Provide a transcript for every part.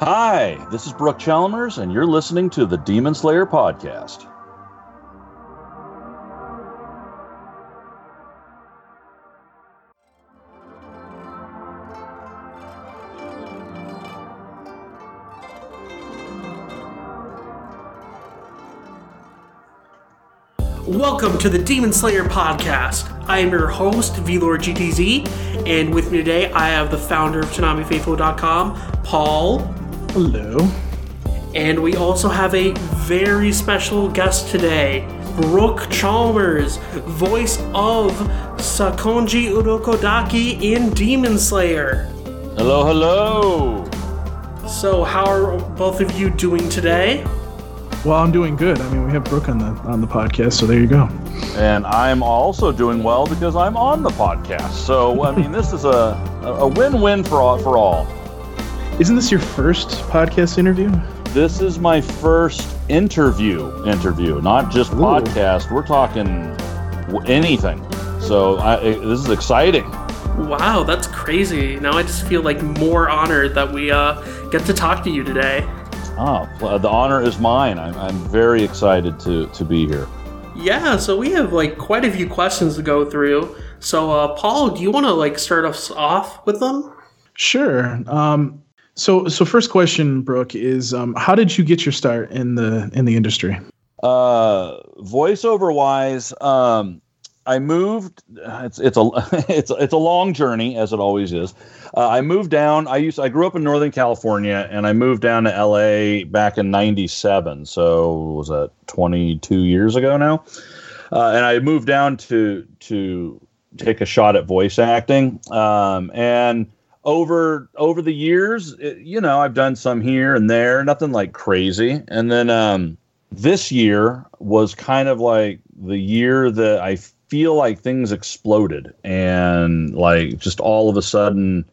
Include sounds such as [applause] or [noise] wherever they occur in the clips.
Hi, this is Brooke Chalmers, and you're listening to the Demon Slayer podcast. Welcome to the Demon Slayer podcast. I am your host, VLord GTZ, and with me today I have the founder of ToonamiFaithful.com, Paul. Hello. And we also have a very special guest today, Brooke Chalmers, voice of Sakonji Urokodaki in Demon Slayer. Hello, hello. So, how are both of you doing today? Well, I'm doing good. I mean, we have Brooke on the on the podcast, so there you go. And I'm also doing well because I'm on the podcast. So, I mean, this is a, a win-win for all, for all. Isn't this your first podcast interview? This is my first interview interview, not just Ooh. podcast. We're talking anything. So, I, I- this is exciting. Wow, that's crazy. Now I just feel like more honored that we uh, get to talk to you today. Oh, well, the honor is mine. I'm, I'm very excited to, to be here. Yeah, so we have like quite a few questions to go through. So, uh, Paul, do you want to like start us off with them? Sure. Um, so so first question, Brooke, is um, how did you get your start in the in the industry? Uh, voiceover wise, um, I moved. It's it's a [laughs] it's it's a long journey as it always is. Uh, I moved down. I used I grew up in Northern California, and I moved down to L.A. back in '97. So was that 22 years ago now? Uh, and I moved down to to take a shot at voice acting. Um, and over over the years, it, you know, I've done some here and there, nothing like crazy. And then um, this year was kind of like the year that I feel like things exploded and like just all of a sudden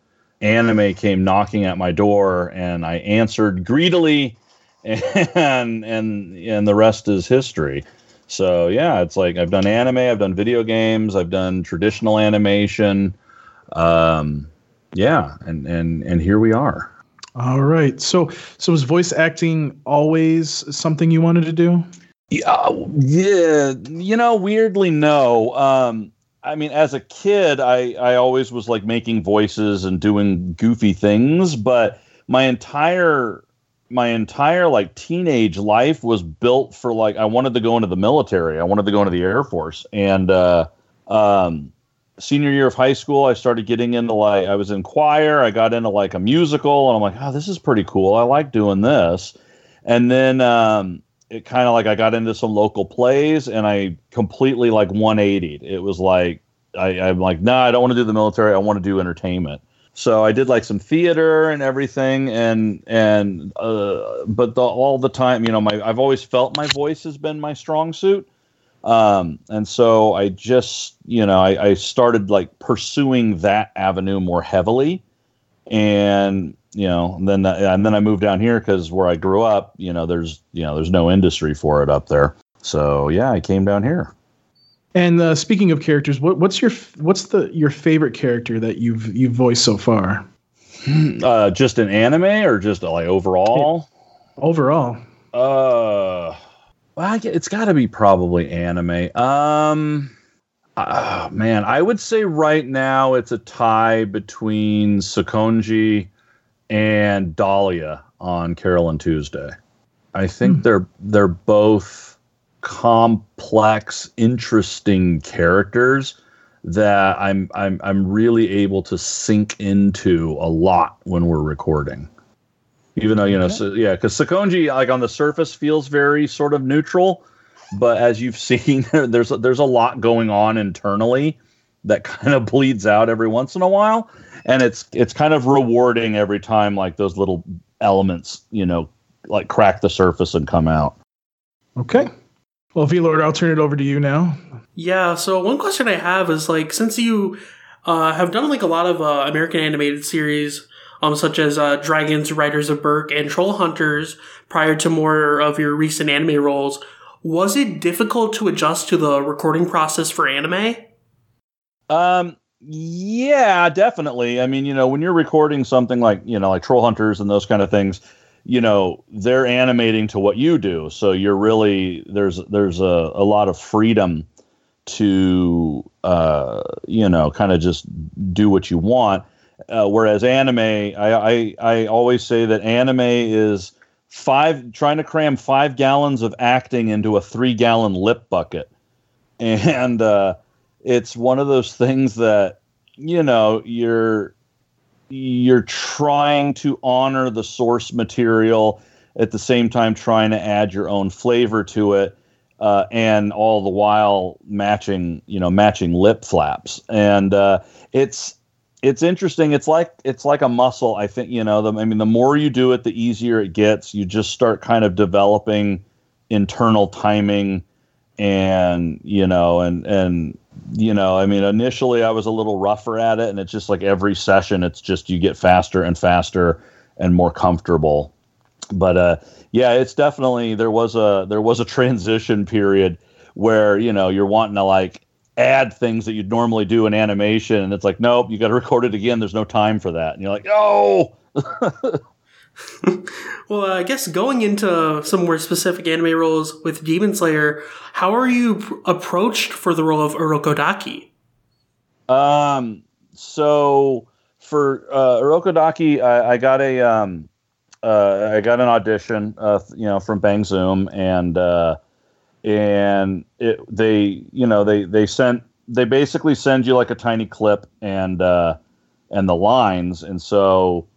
anime came knocking at my door and I answered greedily [laughs] and and and the rest is history. So yeah, it's like I've done anime, I've done video games, I've done traditional animation. Um yeah, and and and here we are. All right. So so was voice acting always something you wanted to do? Yeah, yeah, you know, weirdly no. Um I mean, as a kid, I I always was like making voices and doing goofy things, but my entire my entire like teenage life was built for like I wanted to go into the military. I wanted to go into the Air Force, and uh, um, senior year of high school, I started getting into like I was in choir. I got into like a musical, and I'm like, oh, this is pretty cool. I like doing this. And then um, it kind of like I got into some local plays, and I completely like 180'd. It was like I, I'm like, no, nah, I don't want to do the military. I want to do entertainment. So I did like some theater and everything, and and uh, but the, all the time, you know, my I've always felt my voice has been my strong suit, um, and so I just you know I, I started like pursuing that avenue more heavily, and you know and then and then I moved down here because where I grew up, you know, there's you know there's no industry for it up there, so yeah, I came down here. And uh, speaking of characters, what, what's your what's the your favorite character that you've you've voiced so far? [clears throat] Uh, just an anime or just like overall? Overall, Uh, well, it's got to be probably anime. Um, uh, man, I would say right now it's a tie between Sakonji and Dahlia on Carole and Tuesday. I think Hmm. they're they're both complex, interesting characters that I'm I'm I'm really able to sink into a lot when we're recording. Even though you know, Okay. so, yeah, because Sakonji like on the surface feels very sort of neutral, but as you've [laughs] seen, there's there's a lot going on internally that [laughs] kind of bleeds out every once in a while, and it's it's kind of rewarding every time like those little elements, you know, like crack the surface and come out. okay. Well, V Lord, I'll turn it over to you now. Yeah, so one question I have is like, since you uh, have done like a lot of uh, American animated series, um, such as uh, Dragons, Riders of Berk, and Trollhunters, prior to more of your recent anime roles, was it difficult to adjust to the recording process for anime? Um, yeah, definitely. I mean, you know, when you're recording something like, you know, like Trollhunters and those kind of things, you know, they're animating to what you do. So you're really there's there's a, a lot of freedom to uh, you know, kind of just do what you want. Uh, whereas anime, I, I I always say that anime is five trying to cram five gallons of acting into a three gallon lip bucket, [laughs] and uh, it's one of those things that you know you're you're trying to honor the source material at the same time trying to add your own flavor to it uh, and all the while matching you know matching lip flaps. And uh, it's it's interesting it's like it's like a muscle i think you know the, i mean the more you do it the easier it gets you just start kind of developing internal timing and you know and and you know, I mean, initially I was a little rougher at it, and it's just like every session, it's just you get faster and faster and more comfortable. But uh, yeah, it's definitely there was a there was a transition period where you know you're wanting to like add things that you'd normally do in animation, and it's like, nope, you got to record it again. There's no time for that, and you're like, oh. [laughs] [laughs] well, I guess going into some more specific anime roles with Demon Slayer, how are you pr- approached for the role of Urokodaki? Um, so for uh, Urokodaki, I, I got a um, uh, I got an audition, uh, you know, from Bang Zoom, and uh, and it, they, you know, they they sent they basically send you like a tiny clip and uh, and the lines, and so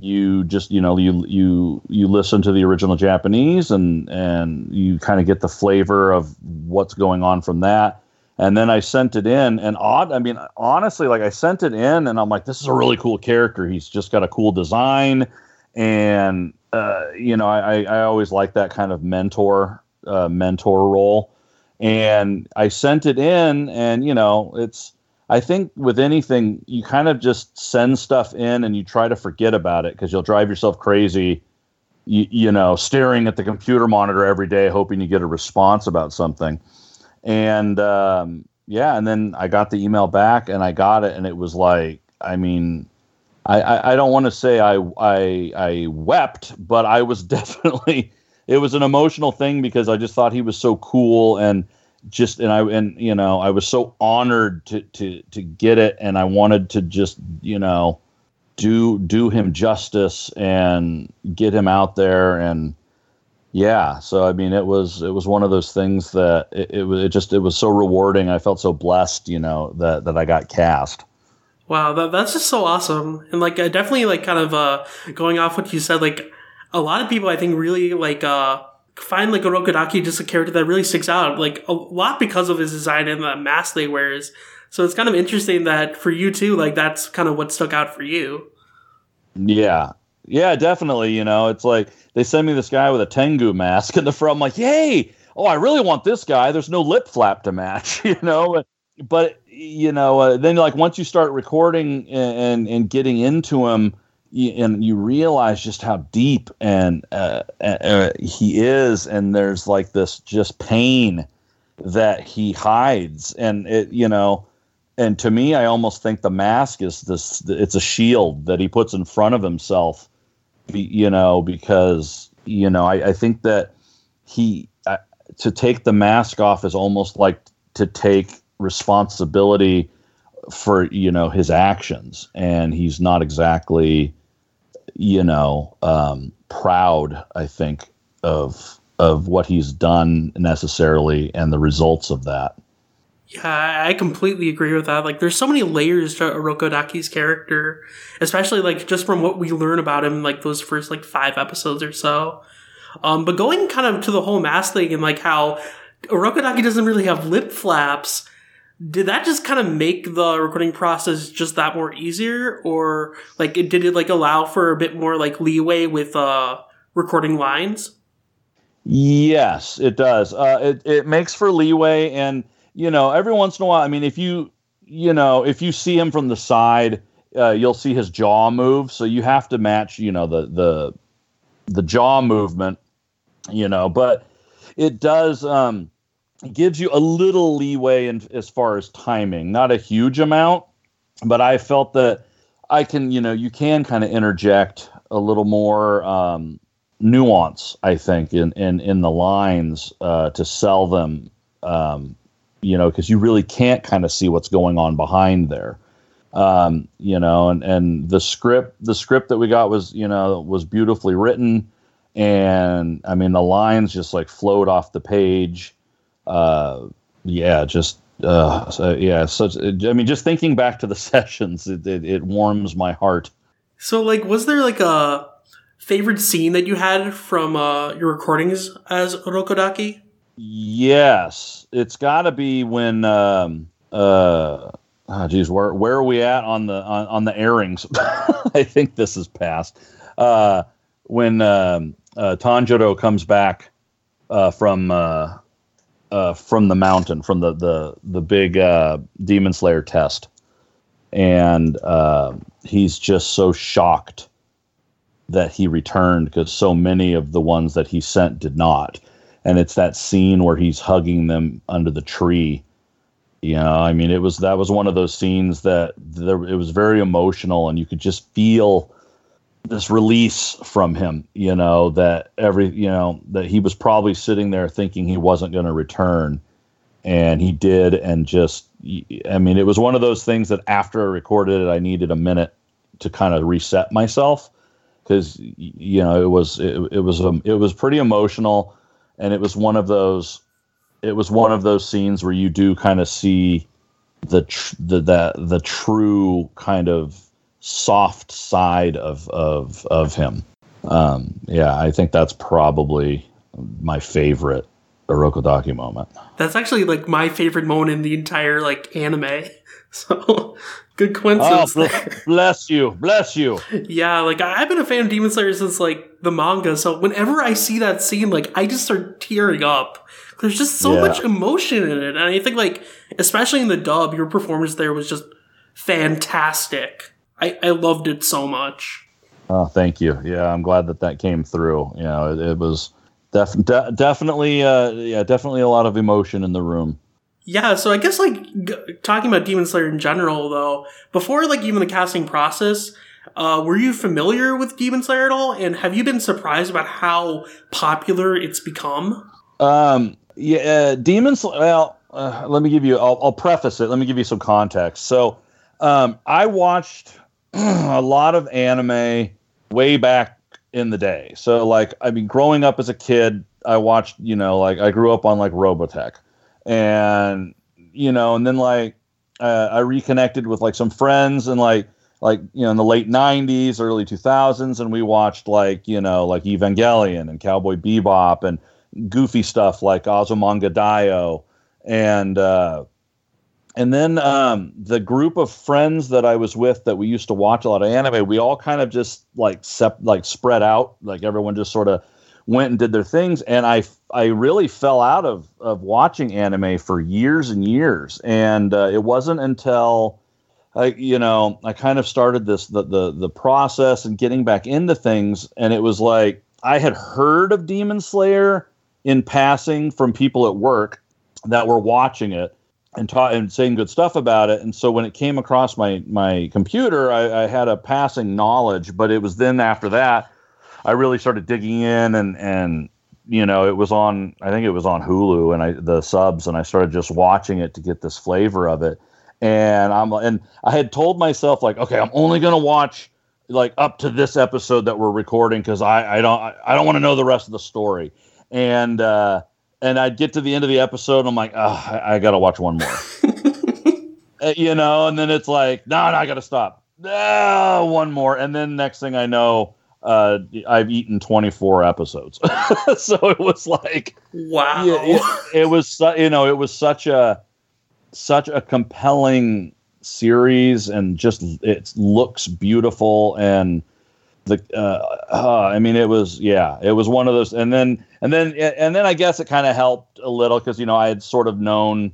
you just you know you you you listen to the original Japanese and and you kind of get the flavor of what's going on from that. And then I sent it in, and odd. I mean, honestly, like I sent it in, and I'm like, this is a really cool character. He's just got a cool design, and uh, you know, I I always like that kind of mentor uh, mentor role. And I sent it in, and you know, it's I think with anything, you kind of just send stuff in and you try to forget about it because you'll drive yourself crazy, you, you, know, staring at the computer monitor every day, hoping you get a response about something. And um, yeah, and then I got the email back and I got it, and it was like, I mean, I, I, I don't want to say I, I, I wept, but I was [laughs] definitely, it was an emotional thing because I just thought he was so cool and just and I and you know I was so honored to to to get it, and I wanted to just you know do do him justice and get him out there. And yeah so i mean it was it was one of those things that it, it was it just it was so rewarding. I felt so blessed you know that that i got cast. Wow that, that's just so awesome. And like uh, definitely like kind of uh going off what you said like a lot of people i think really like uh find like Urokodaki just a character that really sticks out, like a lot because of his design and the mask they wears. So it's kind of interesting that for you too, like that's kind of what stuck out for you. Yeah. Yeah, definitely. You know, it's like they send me this guy with a Tengu mask in the front. I'm like, yay! Oh, I really want this guy. There's no lip flap to match, [laughs] you know. But you know, uh, then like once you start recording and, and, and getting into him, and you realize just how deep and uh, uh, he is, and there's like this just pain that he hides, and it you know, and to me, I almost think the mask is this. It's a shield that he puts in front of himself, you know, because you know, I, I think that he uh, to take the mask off is almost like to take responsibility for you know his actions and he's not exactly you know, um, proud, I think, of of what he's done necessarily and the results of that. Yeah, I completely agree with that. Like, there's so many layers to Urokodaki's character, especially like just from what we learn about him, like those first like five episodes or so. Um, but going kind of to the whole mask thing and like how Urokodaki doesn't really have lip flaps did that just kind of make the recording process just that more easier? Or like did it like allow for a bit more like leeway with uh recording lines? Yes it does. Uh it, it makes for leeway and you know every once in a while i mean if you you know if you see him from the side uh, you'll see his jaw move. So you have to match you know the the the jaw movement you know but it does um gives you a little leeway in, as far as timing, not a huge amount, but I felt that I can, you know, you can kind of interject a little more um, nuance, I think, in in in the lines uh, to sell them. Um, you know, because you really can't kind of see what's going on behind there. Um, you know, and and the script, the script that we got was, you know, was beautifully written, and I mean the lines just like flowed off the page. Uh, yeah, just uh, so, yeah, such. I mean, just thinking back to the [laughs] sessions, it, it, it warms my heart. So, like, was there like a favorite scene that you had from uh, your recordings as Urokodaki? Yes, it's got to be when. Um, uh, oh, geez, where where are we at on the on, on the airings? [laughs] I think this is past. Uh, when um, uh, Tanjiro comes back uh, from uh, uh, from the mountain, from the the the big uh, Demon Slayer test, and uh, he's just so shocked that he returned because so many of the ones that he sent did not. And it's that scene where he's hugging them under the tree. You know, I mean, it was that was one of those scenes that there, it was very emotional, and you could just feel this release from him. You know that every you know that he was probably sitting there thinking he wasn't going to return, and he did, and just I mean, it was one of those things that after I recorded it, I needed a minute to kind of reset myself because you know it was it, it was um, it was pretty emotional and it was one of those it was one of those scenes where you do kind of see the tr- the the, the true kind of soft side of of of him. Um, yeah i think that's probably my favorite Urokodaki moment. That's actually like my favorite moment in the entire like anime. [laughs] So good coincidence oh, bless you bless you. Yeah like i've been a fan of demon slayer since like the manga so whenever i see that scene like i just start tearing up. There's just so yeah. much emotion in it and i think like especially in the dub your performance there was just fantastic i i loved it so much oh thank you yeah i'm glad that that came through you know it, it was def- de- definitely uh yeah definitely a lot of emotion in the room yeah, so I guess like g- talking about Demon Slayer in general, though, before like even the casting process, uh, were you familiar with Demon Slayer at all? And have you been surprised about how popular it's become? Um, yeah, uh, Demon Slayer. Well, uh, let me give you. I'll, I'll, preface it. Let me give you some context. So, um, I watched [clears throat] a lot of anime way back in the day. So, like, I mean, growing up as a kid, I watched. You know, like I grew up on like Robotech and you know, and then like uh, I reconnected with like some friends and like like you know in the late 90s early 2000s and we watched like you know like evangelion and cowboy bebop and goofy stuff like azumanga daioh and uh and then um the group of friends that i was with that we used to watch a lot of anime we all kind of just like sep- like spread out like everyone just sort of went and did their things. And i i really fell out of of watching anime for years and years. And uh, it wasn't until i you know i kind of started this the, the the process and getting back into things. And it was like i had heard of demon slayer in passing from people at work that were watching it and taught and saying good stuff about it. And so when it came across my my computer, I, I, had a passing knowledge, but it was then after that I really started digging in and and you know it was on I think it was on Hulu and I the subs and I started just watching it to get this flavor of it and I'm and I had told myself like okay I'm only gonna watch like up to this episode that we're recording because I I don't I don't want to know the rest of the story and uh and I'd get to the end of the episode and I'm like oh, I, I gotta watch one more [laughs] uh, you know and then it's like no no I gotta stop ah, one more and then next thing I know uh, I've eaten 24 episodes. [laughs] so it was like, wow. Yeah, it, it, was, su- you know, it was such a, such a compelling series and just, it looks beautiful. And the, uh, uh, I mean, it was, yeah, it was one of those. And then, and then, and then I guess it kind of helped a little because, you know, I had sort of known,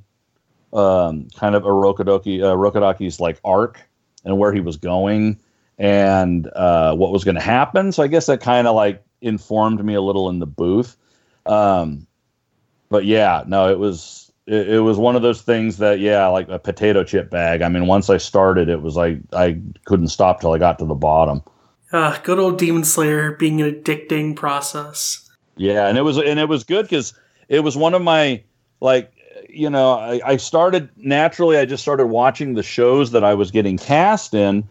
um, kind of Urokodaki, uh, Rokodaki's like arc and where he was going and uh, what was going to happen. So I guess that kind of like informed me a little in the booth. Um, but yeah, no, it was it, it was one of those things that yeah, like a potato chip bag. I mean, once I started, it was like I couldn't stop till I got to the bottom. Uh, good old Demon Slayer being an addicting process. Yeah, and it was and it was good because it was one of my like you know I, I started naturally. I just started watching the shows that I was getting cast in.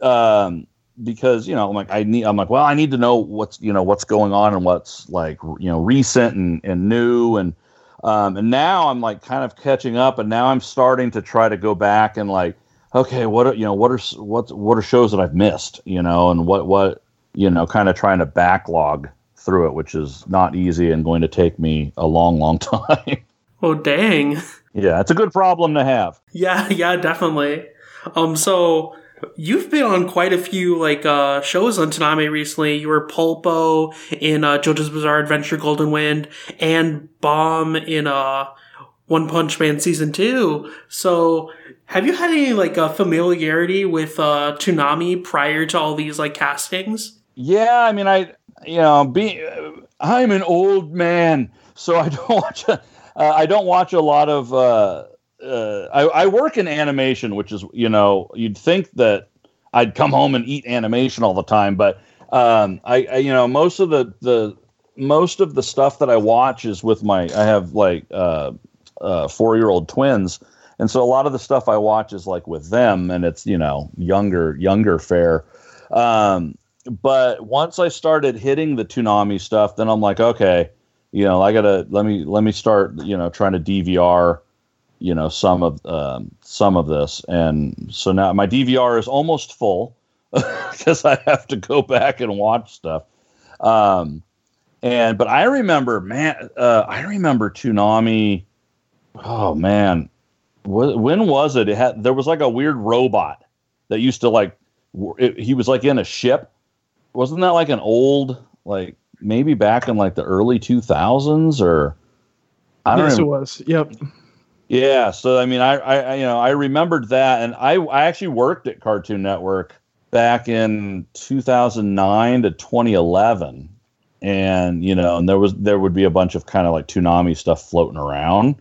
Um, because you know I'm like I need I'm like well I need to know what's you know what's going on and what's like you know recent and, and new and um, and now I'm like kind of catching up and now I'm starting to try to go back and like okay what are you know what are what what are shows that I've missed you know and what what you know kind of trying to backlog through it which is not easy and going to take me a long long [laughs] time. oh dang. Yeah, it's a good problem to have. Yeah, yeah, definitely. Um so You've been on quite a few like uh, shows on Toonami recently. You were Polpo in uh, JoJo's Bizarre Adventure Golden Wind and Bomb in uh, One Punch Man season two. So, have you had any like uh, familiarity with uh, Toonami prior to all these like castings? Yeah, I mean, I you know, be I'm an old man, so I don't [laughs] watch. A, uh, I don't watch a lot of. Uh, uh, I, I work in animation, which is you know you'd think that I'd come home and eat animation all the time, but um, I, I you know most of the the most of the stuff that I watch is with my I have like uh, uh, four year old twins, and so a lot of the stuff I watch is like with them, and it's you know younger younger fare. Um, but once I started hitting the Toonami stuff, then I'm like, okay, you know, I gotta let me let me start you know trying to DVR you know some of um, some of this, and so now my DVR is almost full [laughs] because I have to go back and watch stuff. Um, and but I remember, man, uh, I remember Toonami. Oh man, when was it? It had there was like a weird robot that used to like. It, he was like in a ship. Wasn't that like an old like maybe back in like the early two thousands or? I don't yes, it was. Yep. Yeah, so I mean, I, I, you know, I remembered that, and I, I actually worked at Cartoon Network back in 2009 to 2011, and you know, and there was there would be a bunch of kind of like Toonami stuff floating around,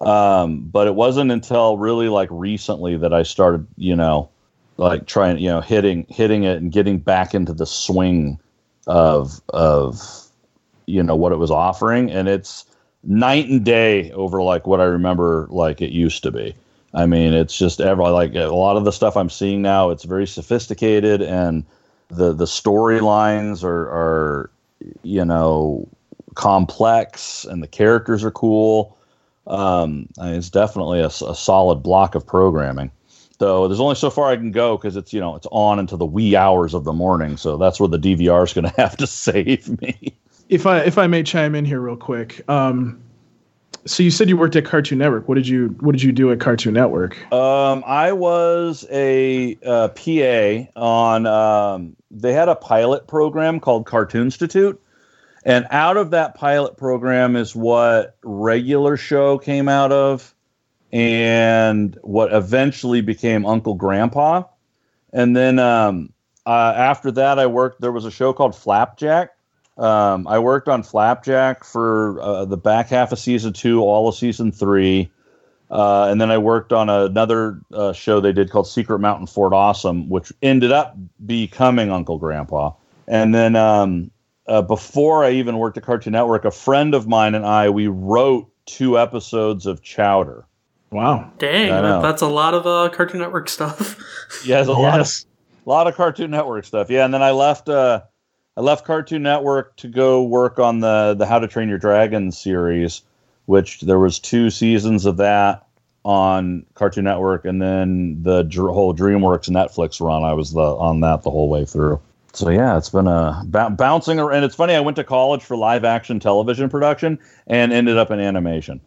um, but it wasn't until really like recently that I started, you know, like trying, you know, hitting hitting it and getting back into the swing of of you know what it was offering, and it's night and day over like what I remember like it used to be. I mean, it's just ever like a lot of the stuff I'm seeing now. It's very sophisticated, and the the storylines are are you know complex, and the characters are cool. Um, it's definitely a, a solid block of programming. Though there's only so far I can go because it's you know it's on into the wee hours of the morning. So that's where the DVR is going [laughs] to have to save me if I if I may chime in here real quick. Um, so you said you worked at Cartoon Network. What did you What did you do at Cartoon Network? Um, I was a uh, PA on. Um, they had a pilot program called Cartoon Institute, and out of that pilot program is what regular show came out of, and what eventually became Uncle Grandpa, and then um, uh, after that I worked. There was a show called Flapjack um, I worked on Flapjack for uh, the back half of season two, all of season three. Uh, and then I worked on another uh, show they did called Secret Mountain Fort Awesome, which ended up becoming Uncle Grandpa. And then um, uh, before I even worked at Cartoon Network, a friend of mine and I, we wrote two episodes of Chowder. Wow. Dang, that's a lot of uh, Cartoon Network stuff. [laughs] yeah, there's a yes. lot of, lot of Cartoon Network stuff. Yeah, and then I left uh, I left Cartoon Network to go work on the the How to Train Your Dragon series, which there was two seasons of that on Cartoon Network, and then the dr- whole DreamWorks Netflix run. I was the on that the whole way through. So yeah, it's been a b- bouncing around. And it's funny, I went to college for live action television production and ended up in animation.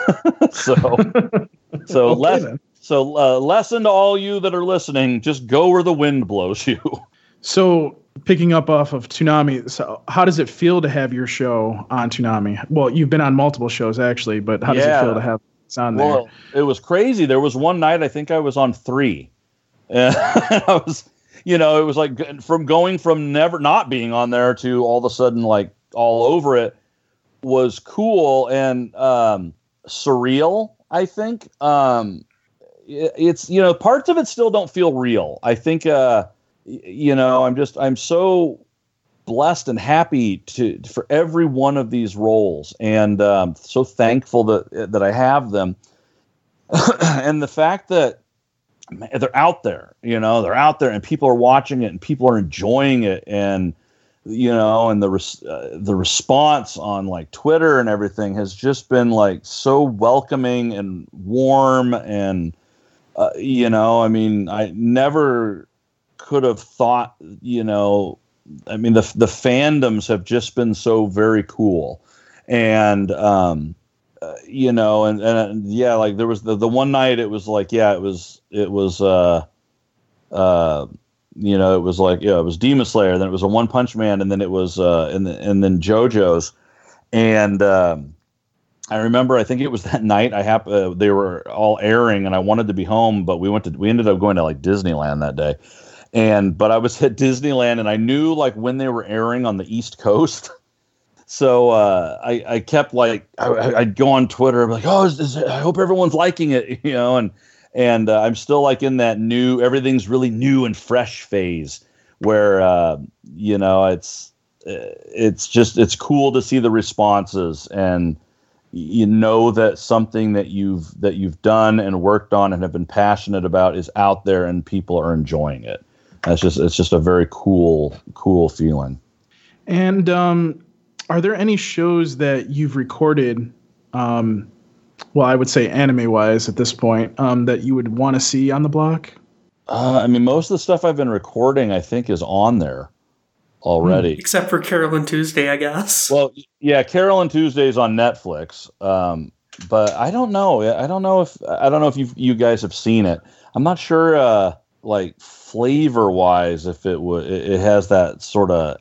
[laughs] so, [laughs] so okay, less, so uh, lesson to all you that are listening: just go where the wind blows you. [laughs] So picking up off of Toonami, so how does it feel to have your show on Toonami? Well, you've been on multiple shows actually, but how does yeah. it feel to have it's on there? Well, it was crazy. There was one night I think I was on three. I was, you know, it was like from going from never not being on there to all of a sudden like all over it was cool. And um, surreal. I think um, it, it's you know parts of it still don't feel real. I think uh, you know I'm just I'm so blessed and happy to for every one of these roles, and um, so thankful that that I have them. [clears throat] and the fact that they're out there, you know, they're out there, and people are watching it, and people are enjoying it, and you know, and the res- uh, the response on like Twitter and everything has just been like so welcoming and warm, and uh, you know, I mean, I never could have thought, you know, I mean, the the fandoms have just been so very cool, and um, you know, and and yeah, like there was the the one night it was like, yeah, it was it was uh uh you know, it was like yeah, it was Demon Slayer, then it was a One Punch Man, and then it was uh and and then JoJo's, and um, I remember I think it was [laughs] that night I hap- uh, they were all airing, and I wanted to be home, but we went to we ended up going to like Disneyland that day, and but I was [laughs] at Disneyland, and I knew like when they were airing on the East Coast. So uh, I, I kept like I, would go on Twitter, I'm like, oh, is, is I hope everyone's liking it, [laughs] you know, and and uh, I'm still like in that new, everything's really new and fresh phase where uh, you know it's uh, it's just it's cool to see the responses and you know that something that you've that you've done and worked on and have been passionate about is out there and people are enjoying it. That's just it's just a very cool cool feeling. And um, are there any shows that you've recorded um, well, I would say anime wise at this point, um, that you would want to see on the block? Uh, I mean, most of the stuff I've been recording, I think, is on there already. Except for Carole and Tuesday, I guess. Well, yeah, Carole and Tuesday is on Netflix. Um, but I don't know. I don't know if I don't know if you you guys have seen it. I'm not sure. Uh, like flavor wise, if it would, it, it has that sort of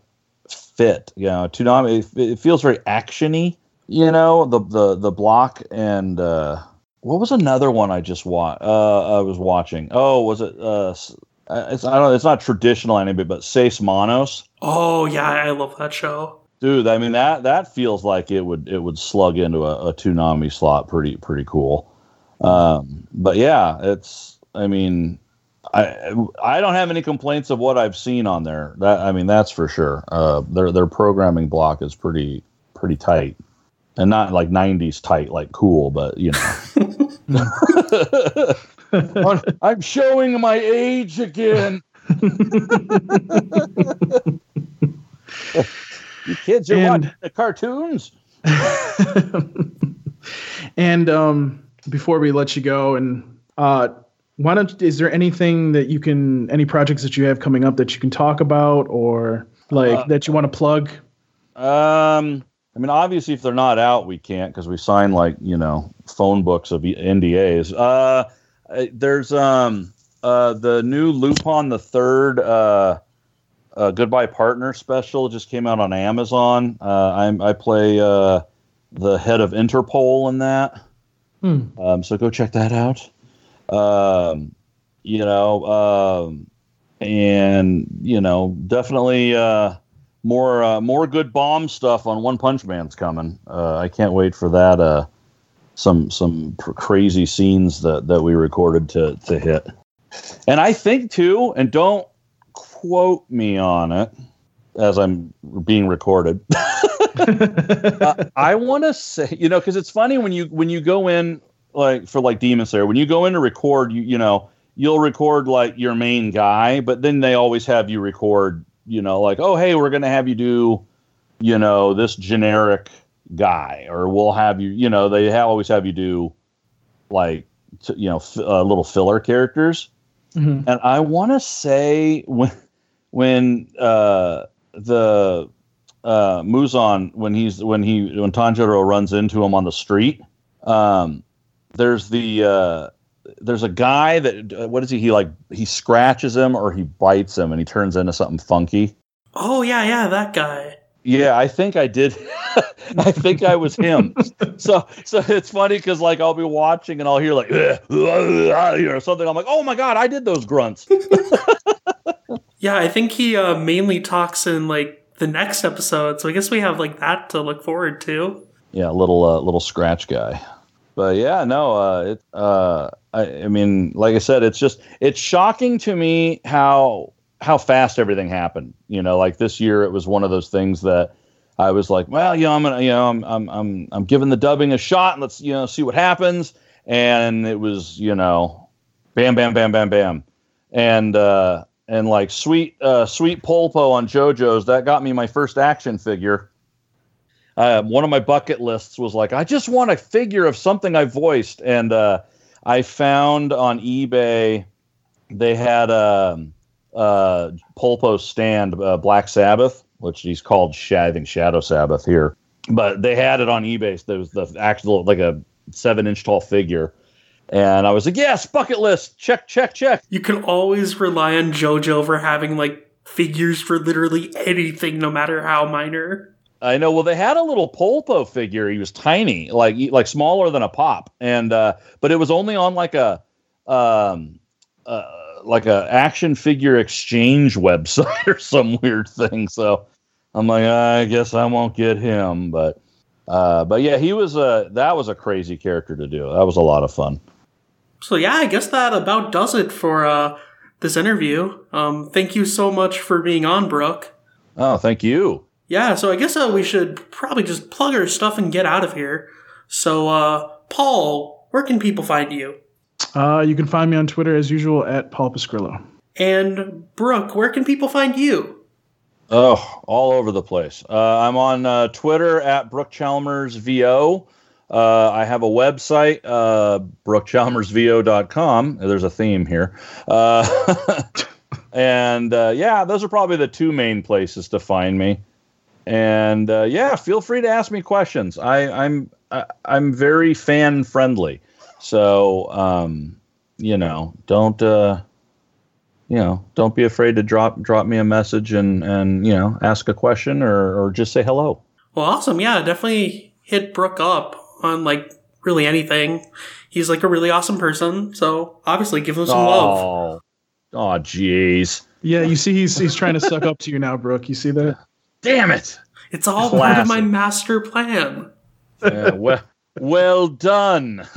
fit. You know, Toonami. It, it feels very actiony you know the the the block and uh, what was another one I just watched? Uh, I was watching. Oh, was it? Uh, it's I don't. It's not traditional anime, but Seis Manos. Oh yeah, I love that show, dude. I mean that that feels like it would it would slug into a, a Toonami slot pretty pretty cool. Um, but yeah, it's. I mean, I I don't have any complaints of what I've seen on there. That I mean, that's for sure. Uh, their their programming block is pretty pretty tight and not like 90s tight like cool but you know [laughs] i'm showing my age again you kids are and, watching the cartoons [laughs] and um, before we let you go and uh, why don't is there anything that you can any projects that you have coming up that you can talk about or like uh, that you want to plug um I mean, obviously, if they're not out, we can't because we sign like you know phone books of NDAs. Uh, there's um uh the new Lupin the Third uh, uh Goodbye Partner special just came out on Amazon. Uh, I'm I play uh the head of Interpol in that. Hmm. Um, so go check that out. Um, you know, um, and you know, definitely uh more uh, more good bomb stuff on One Punch Man's coming. Uh, I can't wait for that. Uh, some some pr- crazy scenes that that we recorded to to hit. And I think too, and don't quote me on it as I'm being recorded. uh, [laughs] [laughs] I want to say, you know, because it's funny when you when you go in like for like Demon Slayer, when you go in to record, you you know, you'll record like your main guy, but then they always have you record you know, like, oh, hey, we're to have you do, you know, this generic guy, or we'll have you, you know, they always have you do like, you know, f- uh, little filler characters. Mm-hmm. And I want to say when, when, uh, the, uh, Muzan, when he's, when he, when Tanjiro runs into him on the street, um, there's the, uh, there's a guy that uh, what is he? He like he scratches him or he bites him and he turns into something funky. Oh yeah, yeah, that guy. Yeah, I think I did. [laughs] I think I was him. [laughs] so so it's funny because like I'll be watching and I'll hear like [laughs] or something. I'm like, oh my god, I did those grunts. yeah, I think he uh, mainly talks in like the next episode. So I guess we have like that to look forward to. Yeah, little uh, little scratch guy. But yeah, no, uh, it, uh, I, I mean, like I said, it's just it's shocking to me how how fast everything happened. You know, like this year, it was one of those things that I was like, well, you know, I'm gonna, you know, I'm I'm I'm I'm giving the dubbing a shot, and let's you know see what happens. And it was, you know, bam, bam, bam, bam, bam, and uh, and like sweet uh, sweet Polpo on JoJo's that got me my first action figure. Uh, one of my bucket lists was like, I just want a figure of something I voiced, and uh, I found on eBay they had a, um, a Polpo stand, uh, Black Sabbath, which he's called think Shadow Sabbath here, but they had it on eBay. There was the actual like a seven inch tall figure. And I was like, yes, bucket list, check, check, check. You can always rely on JoJo for having like figures for literally anything, no matter how minor. I know. Well, they had a little Polpo figure. He was tiny, like like smaller than a pop, and uh, but it was only on like a um, uh, like a action figure exchange website [laughs] or some weird thing. So I'm like, I guess I won't get him. But uh, but yeah, he was a that was a crazy character to do. That was a lot of fun. So yeah, I guess that about does it for uh, this interview. Um, thank you so much for being on, Brooke. Oh, thank you. Yeah, so I guess uh, we should probably just plug our stuff and get out of here. So, uh, Paul, where can people find you? Uh, you can find me on Twitter as usual at Paul Pascrillo. And Brooke, where can people find you? Oh, all over the place. Uh, I'm on uh, Twitter at Brooke Chalmers VO. Uh, I have a website, uh, brookechalmersvo.com. There's a theme here. Uh, [laughs] and uh, yeah, those are probably the two main places to find me. And uh, yeah, feel free to ask me questions. I, I'm I, I'm very fan friendly, so um, you know, don't uh, you know, don't be afraid to drop drop me a message and and you know, ask a question or or just say hello. Well, awesome. Yeah, definitely hit Brooke up on like really anything. He's like a really awesome person, so obviously give him some oh. love. Oh, jeez. Yeah, you see, he's he's trying to suck up to you now, Brooke. You see that? Damn it! It's all Classic. part of my master plan. Yeah, well, well done.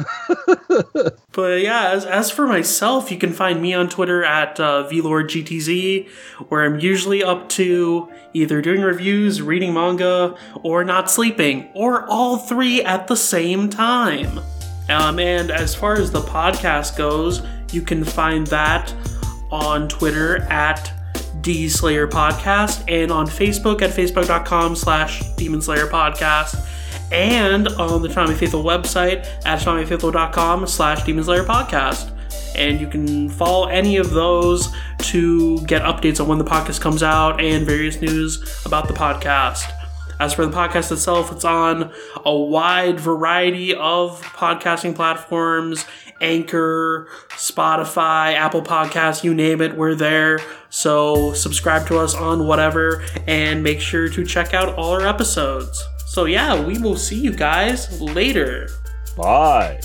[laughs] but yeah, as, as for myself, you can find me on Twitter at uh, VLordGTZ, where I'm usually up to either doing reviews, reading manga, or not sleeping, or all three at the same time. Um, and as far as the podcast goes, you can find that on Twitter at D Slayer Podcast and on Facebook at facebook.com slash Demon Slayer Podcast and on the Toonami Faithful website at toonamifaithful.com slash Demon Slayer Podcast. And you can follow any of those to get updates on when the podcast comes out and various news about the podcast. As for the podcast itself, it's on a wide variety of podcasting platforms Anchor, Spotify, Apple Podcasts, you name it, we're there. So subscribe to us on whatever and make sure to check out all our episodes. So, yeah, we will see you guys later. Bye.